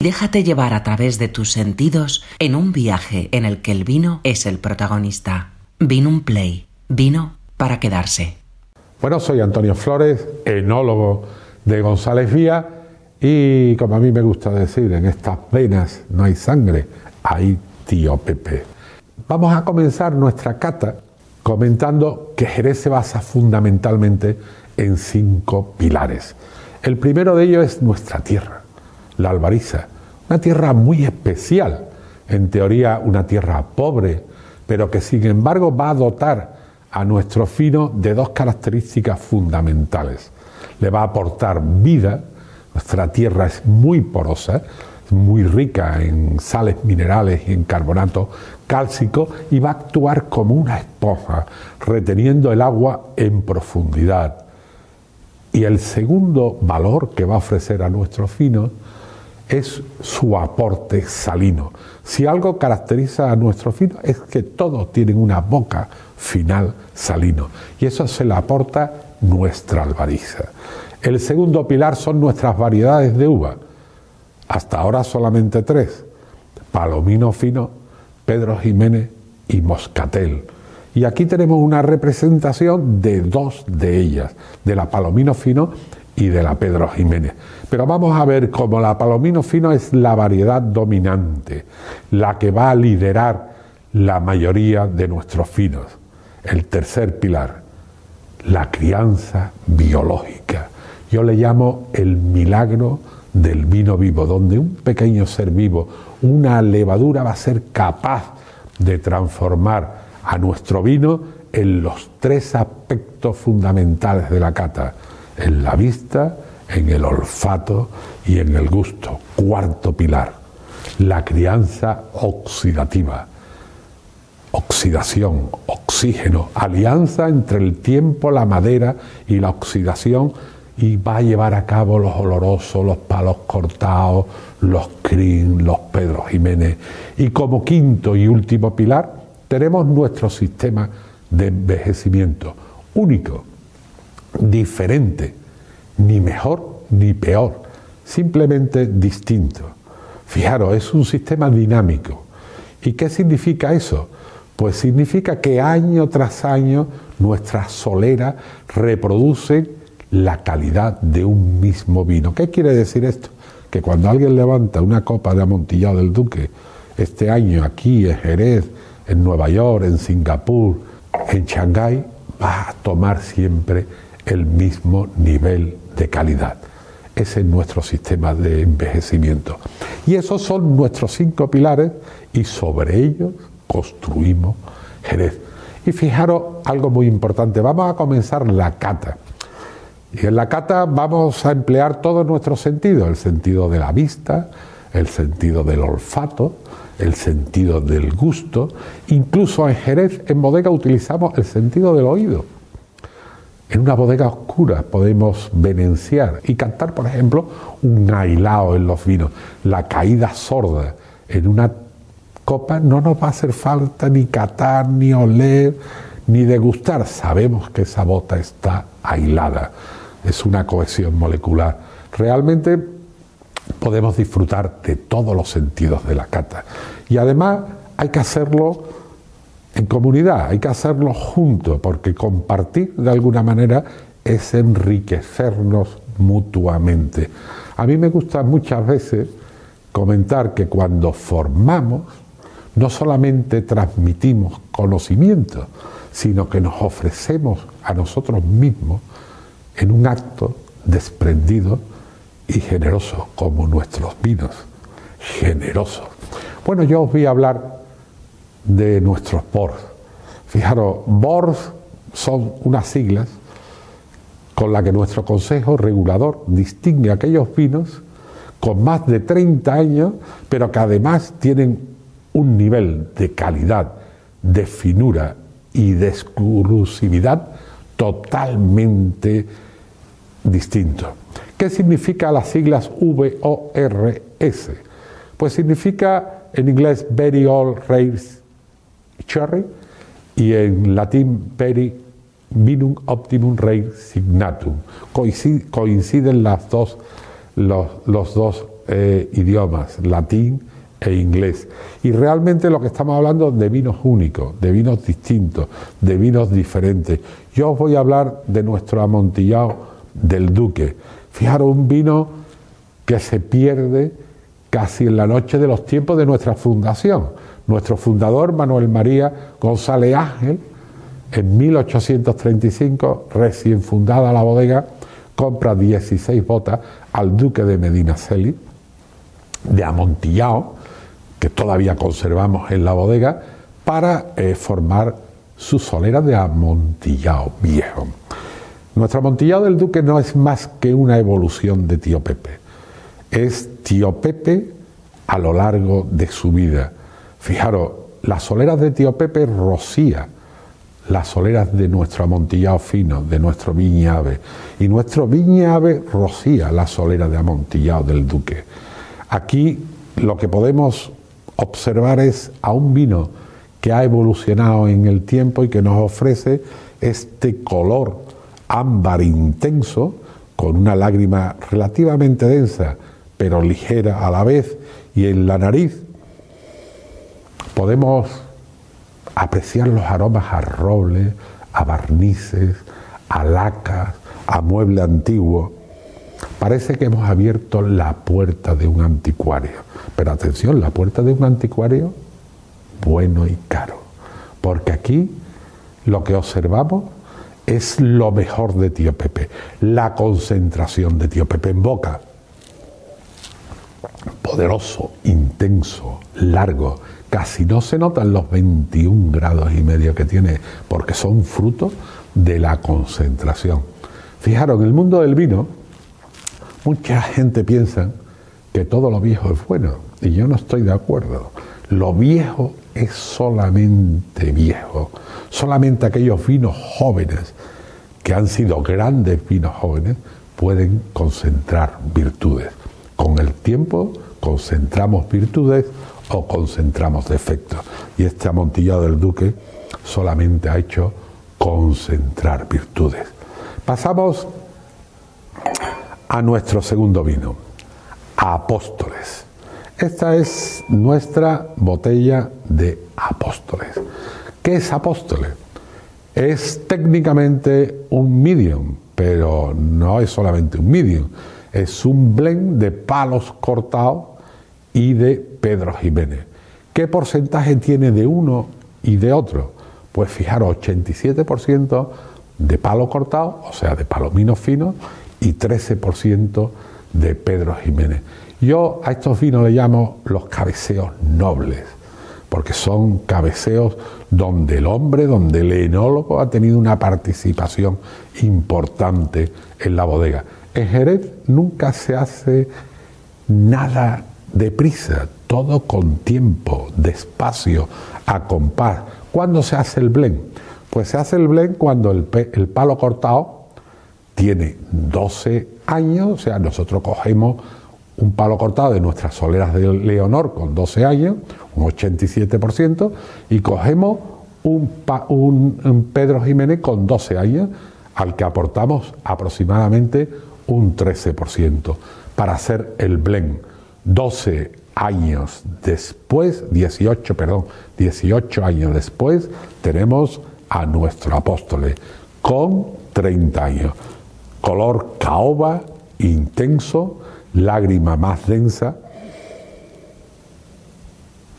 Déjate llevar a través de tus sentidos en un viaje en el que el vino es el protagonista. Vino un play. Vino para quedarse. Bueno, soy Antonio Flores, enólogo de González Vía y como a mí me gusta decir, en estas venas no hay sangre, hay tío Pepe. Vamos a comenzar nuestra cata comentando que Jerez se basa fundamentalmente en cinco pilares. El primero de ellos es nuestra tierra, la Albariza, una tierra muy especial, en teoría una tierra pobre, pero que sin embargo va a dotar a nuestro fino de dos características fundamentales. Le va a aportar vida, nuestra tierra es muy porosa, muy rica en sales minerales y en carbonato cálcico y va a actuar como una esponja, reteniendo el agua en profundidad. Y el segundo valor que va a ofrecer a nuestro fino es su aporte salino. Si algo caracteriza a nuestro fino es que todos tienen una boca final salino y eso se le aporta nuestra albariza. El segundo pilar son nuestras variedades de uva. Hasta ahora solamente tres. Palomino fino, Pedro Jiménez y Moscatel. Y aquí tenemos una representación de dos de ellas, de la Palomino fino y de la Pedro Jiménez. Pero vamos a ver cómo la Palomino fino es la variedad dominante, la que va a liderar la mayoría de nuestros finos. El tercer pilar, la crianza biológica. Yo le llamo el milagro del vino vivo, donde un pequeño ser vivo, una levadura va a ser capaz de transformar a nuestro vino en los tres aspectos fundamentales de la cata, en la vista, en el olfato y en el gusto. Cuarto pilar, la crianza oxidativa. Oxidación, oxígeno, alianza entre el tiempo, la madera y la oxidación y va a llevar a cabo los olorosos, los palos cortados, los crin, los Pedro Jiménez. Y como quinto y último pilar tenemos nuestro sistema de envejecimiento único, diferente, ni mejor ni peor, simplemente distinto. Fijaros, es un sistema dinámico. ¿Y qué significa eso? Pues significa que año tras año nuestras soleras reproducen la calidad de un mismo vino. ¿Qué quiere decir esto? Que cuando alguien levanta una copa de amontillado del Duque, este año aquí en Jerez, en Nueva York, en Singapur, en Shanghái, va a tomar siempre el mismo nivel de calidad. Ese es nuestro sistema de envejecimiento. Y esos son nuestros cinco pilares y sobre ellos construimos Jerez. Y fijaros algo muy importante, vamos a comenzar la cata. Y en la cata vamos a emplear todos nuestros sentidos, el sentido de la vista, el sentido del olfato, el sentido del gusto, incluso en Jerez, en bodega utilizamos el sentido del oído. En una bodega oscura podemos venenciar y cantar, por ejemplo, un ailao en los vinos, la caída sorda. En una copa no nos va a hacer falta ni catar, ni oler, ni degustar. Sabemos que esa bota está aislada es una cohesión molecular. Realmente podemos disfrutar de todos los sentidos de la cata. Y además hay que hacerlo en comunidad, hay que hacerlo juntos, porque compartir de alguna manera es enriquecernos mutuamente. A mí me gusta muchas veces comentar que cuando formamos, no solamente transmitimos conocimiento, sino que nos ofrecemos a nosotros mismos en un acto desprendido y generoso, como nuestros vinos, generosos. Bueno, yo os voy a hablar de nuestros BORS. Fijaros, BORS son unas siglas con las que nuestro Consejo Regulador distingue aquellos vinos con más de 30 años, pero que además tienen un nivel de calidad, de finura y de exclusividad totalmente distinto. ¿Qué significa las siglas VORS? Pues significa en inglés Very Old Race Cherry y en latín Very Vinum Optimum Rare Signatum. Coinciden las dos, los, dos eh, idiomas, latín e inglés. Y realmente lo que estamos hablando de vinos únicos, de vinos distintos, de vinos diferentes. Yo os voy a hablar de nuestro amontillado del Duque. Fijaros, un vino que se pierde casi en la noche de los tiempos de nuestra fundación. Nuestro fundador, Manuel María González Ángel, en 1835, recién fundada la bodega, compra 16 botas al duque de Medinaceli, de Amontillado, que todavía conservamos en la bodega, para eh, formar su solera de amontillado viejo. Nuestro amontillado del duque no es más que una evolución de tío Pepe. Es tío Pepe a lo largo de su vida. Fijaros, las soleras de tío Pepe rocía las soleras de nuestro amontillado fino, de nuestro viñave. Y nuestro viñave rocía la solera de amontillado del duque. Aquí lo que podemos observar es a un vino que ha evolucionado en el tiempo y que nos ofrece este color ámbar intenso, con una lágrima relativamente densa, pero ligera a la vez, y en la nariz podemos apreciar los aromas a roble, a barnices, a lacas, a mueble antiguo. Parece que hemos abierto la puerta de un anticuario. Pero atención, la puerta de un anticuario bueno y caro. Porque aquí lo que observamos es lo mejor de Tío Pepe, la concentración de Tío Pepe en boca. Poderoso, intenso, largo, casi no se notan los 21 grados y medio que tiene, porque son fruto de la concentración. Fijaros, en el mundo del vino, mucha gente piensa que todo lo viejo es bueno, y yo no estoy de acuerdo. Lo viejo es solamente viejo, solamente aquellos vinos jóvenes que han sido grandes vinos jóvenes pueden concentrar virtudes. Con el tiempo concentramos virtudes o concentramos defectos. Y este amontillado del Duque solamente ha hecho concentrar virtudes. Pasamos a nuestro segundo vino, a Apóstoles. Esta es nuestra botella de Apóstoles. ¿Qué es Apóstoles? Es técnicamente un medium, pero no es solamente un medium, es un blend de palos cortados y de Pedro Jiménez. ¿Qué porcentaje tiene de uno y de otro? Pues fijaros, 87% de palo cortado, o sea, de palominos finos, y 13% de Pedro Jiménez. Yo a estos vinos le llamo los cabeceos nobles, porque son cabeceos donde el hombre, donde el enólogo ha tenido una participación importante en la bodega. En Jerez nunca se hace nada deprisa, todo con tiempo, despacio, a compás. ¿Cuándo se hace el blend? Pues se hace el blend cuando el, el palo cortado tiene 12 años, o sea, nosotros cogemos un palo cortado de nuestras soleras de Leonor con 12 años, un 87%, y cogemos un, un, un, Pedro Jiménez con 12 años, al que aportamos aproximadamente un 13% para hacer el blend. 12 años después, 18, perdón, 18 años después, tenemos a nuestro apóstol con 30 años. Color caoba, intenso, lágrima más densa.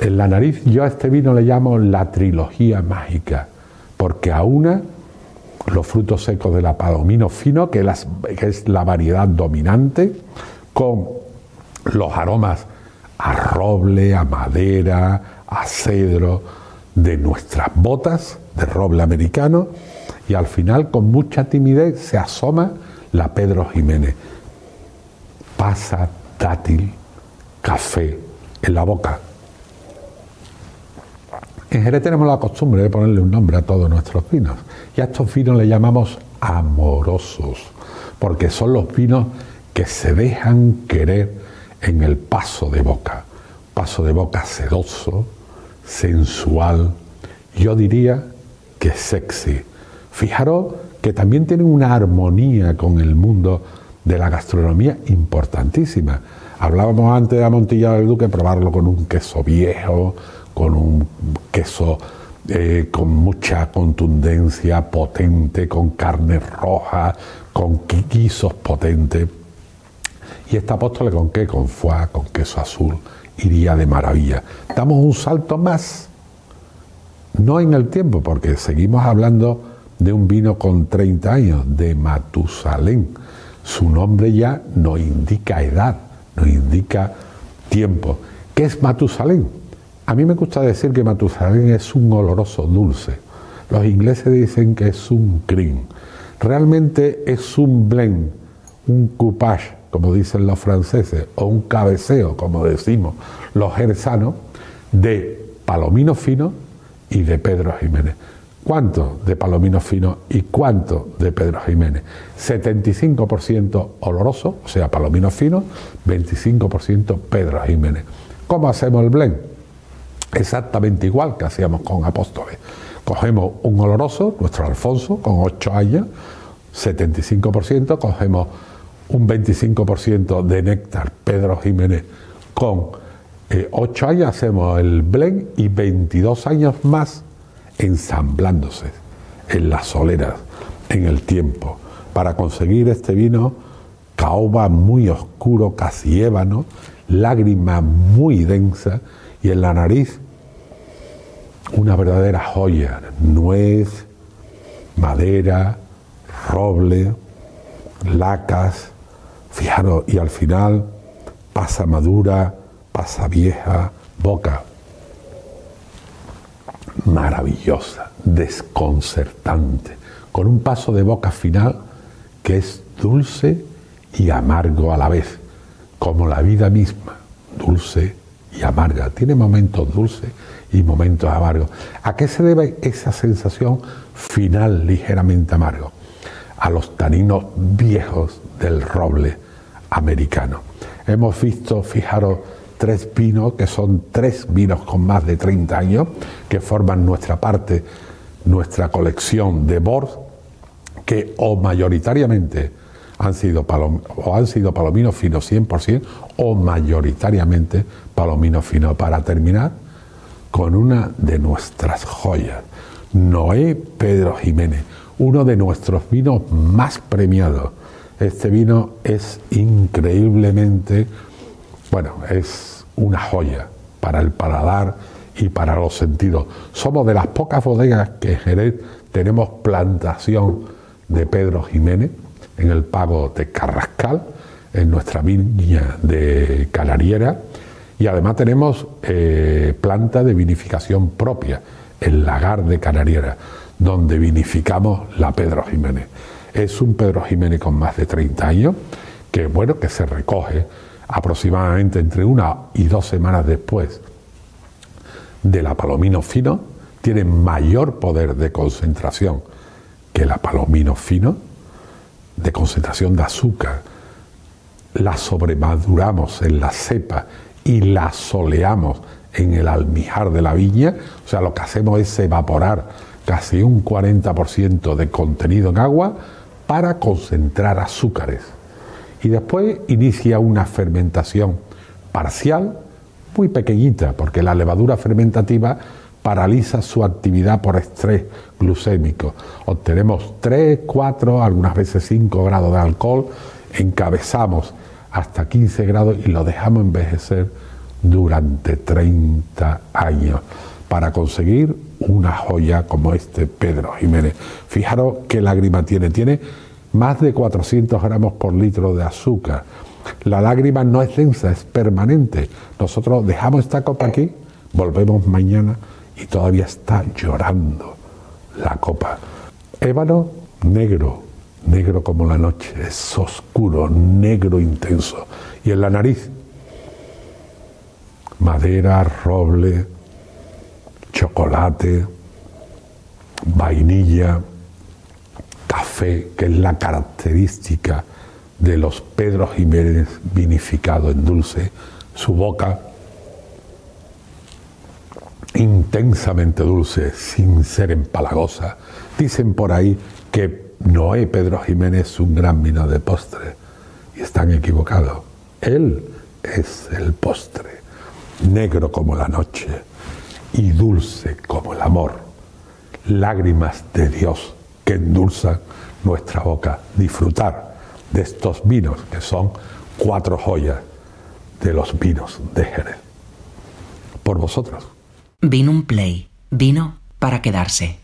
En la nariz yo a este vino le llamo la trilogía mágica, porque a una los frutos secos de la palomino fino, que, que es la variedad dominante, con los aromas a roble, a madera, a cedro de nuestras botas de roble americano y al final con mucha timidez se asoma la Pedro Jiménez. Pasa dátil, café en la boca. En Jerez tenemos la costumbre de ponerle un nombre a todos nuestros vinos y a estos vinos le llamamos amorosos porque son los vinos que se dejan querer en el paso de boca, paso de boca sedoso, sensual, yo diría que sexy. Fijaros que también tienen una armonía con el mundo de la gastronomía importantísima. Hablábamos antes de Amontillado del Duque, probarlo con un queso viejo, con un queso eh, con mucha contundencia, potente, con carne roja, con guisos potentes. Y esta apóstole con qué? Con foie, con queso azul, iría de maravilla. Damos un salto más, no en el tiempo, porque seguimos hablando de un vino con 30 años, de Matusalén. Su nombre ya no indica edad, no indica tiempo. ¿Qué es Matusalén? A mí me gusta decir que Matusalén es un oloroso dulce. Los ingleses dicen que es un cream. Realmente es un blend, un coupage, como dicen los franceses, o un cabeceo, como decimos los jerzanos, de palomino fino y de Pedro Jiménez. ¿Cuánto de Palomino Fino y cuánto de Pedro Jiménez? 75% oloroso, o sea, Palomino Fino, 25% Pedro Jiménez. ¿Cómo hacemos el blend? Exactamente igual que hacíamos con Apóstoles. Cogemos un oloroso, nuestro Alfonso, con 8 años, 75%, cogemos un 25% de néctar Pedro Jiménez con 8 eh, años, hacemos el blend y 22 años más ensamblándose en las soleras, en el tiempo, para conseguir este vino caoba muy oscuro, casi ébano, lágrima muy densa y en la nariz una verdadera joya, nuez, madera, roble, lacas, fijaros, y al final pasa madura, pasa vieja, boca. Maravillosa, desconcertante, con un paso de boca final que es dulce y amargo a la vez, como la vida misma, dulce y amarga. Tiene momentos dulces y momentos amargos. ¿A qué se debe esa sensación final ligeramente amargo? A los taninos viejos del roble americano. Hemos visto, fijaros, tres vinos, que son tres vinos con más de 30 años, que forman nuestra parte, nuestra colección de Bord, que o mayoritariamente han sido, o han sido palominos finos 100% o mayoritariamente palominos finos. Para terminar, con una de nuestras joyas, Noé Pedro Jiménez, uno de nuestros vinos más premiados. Este vino es increíblemente, bueno, es una joya para el paladar y para los sentidos. Somos de las pocas bodegas que en Jerez tenemos plantación de Pedro Jiménez en el pago de Carrascal, en nuestra viña de Canariera, y además tenemos eh, planta de vinificación propia, el lagar de Canariera, donde vinificamos la Pedro Jiménez. Es un Pedro Jiménez con más de 30 años, que bueno, que se recoge aproximadamente entre una y dos semanas después de la palomino fino, tiene mayor poder de concentración que la palomino fino, de concentración de azúcar. La sobremaduramos en la cepa y la soleamos en el almijar de la viña, o sea, lo que hacemos es evaporar casi un 40% de contenido en agua para concentrar azúcares y después inicia una fermentación parcial, muy pequeñita, porque la levadura fermentativa paraliza su actividad por estrés glucémico. Obtenemos 3, 4, algunas veces 5 grados de alcohol, encabezamos hasta 15 grados y lo dejamos envejecer durante 30 años para conseguir una joya como este Pedro Jiménez. Fijaros qué lágrima tiene. Tiene más de 400 gramos por litro de azúcar. La lágrima no es densa, es permanente. Nosotros dejamos esta copa aquí, volvemos mañana y todavía está llorando la copa. Ébano negro, negro como la noche, es oscuro, negro intenso. Y en la nariz, madera, roble, chocolate, vainilla, café, que es la característica de los Pedro Jiménez vinificado en dulce, su boca intensamente dulce, sin ser empalagosa. Dicen por ahí que Noé Pedro Jiménez un gran vino de postre y están equivocados. Él es el postre, negro como la noche y dulce como el amor, lágrimas de Dios que endulzan nuestra boca. Disfrutar de estos vinos que son cuatro joyas de los vinos de Jerez. Por vosotros. Vino un play, vino para quedarse.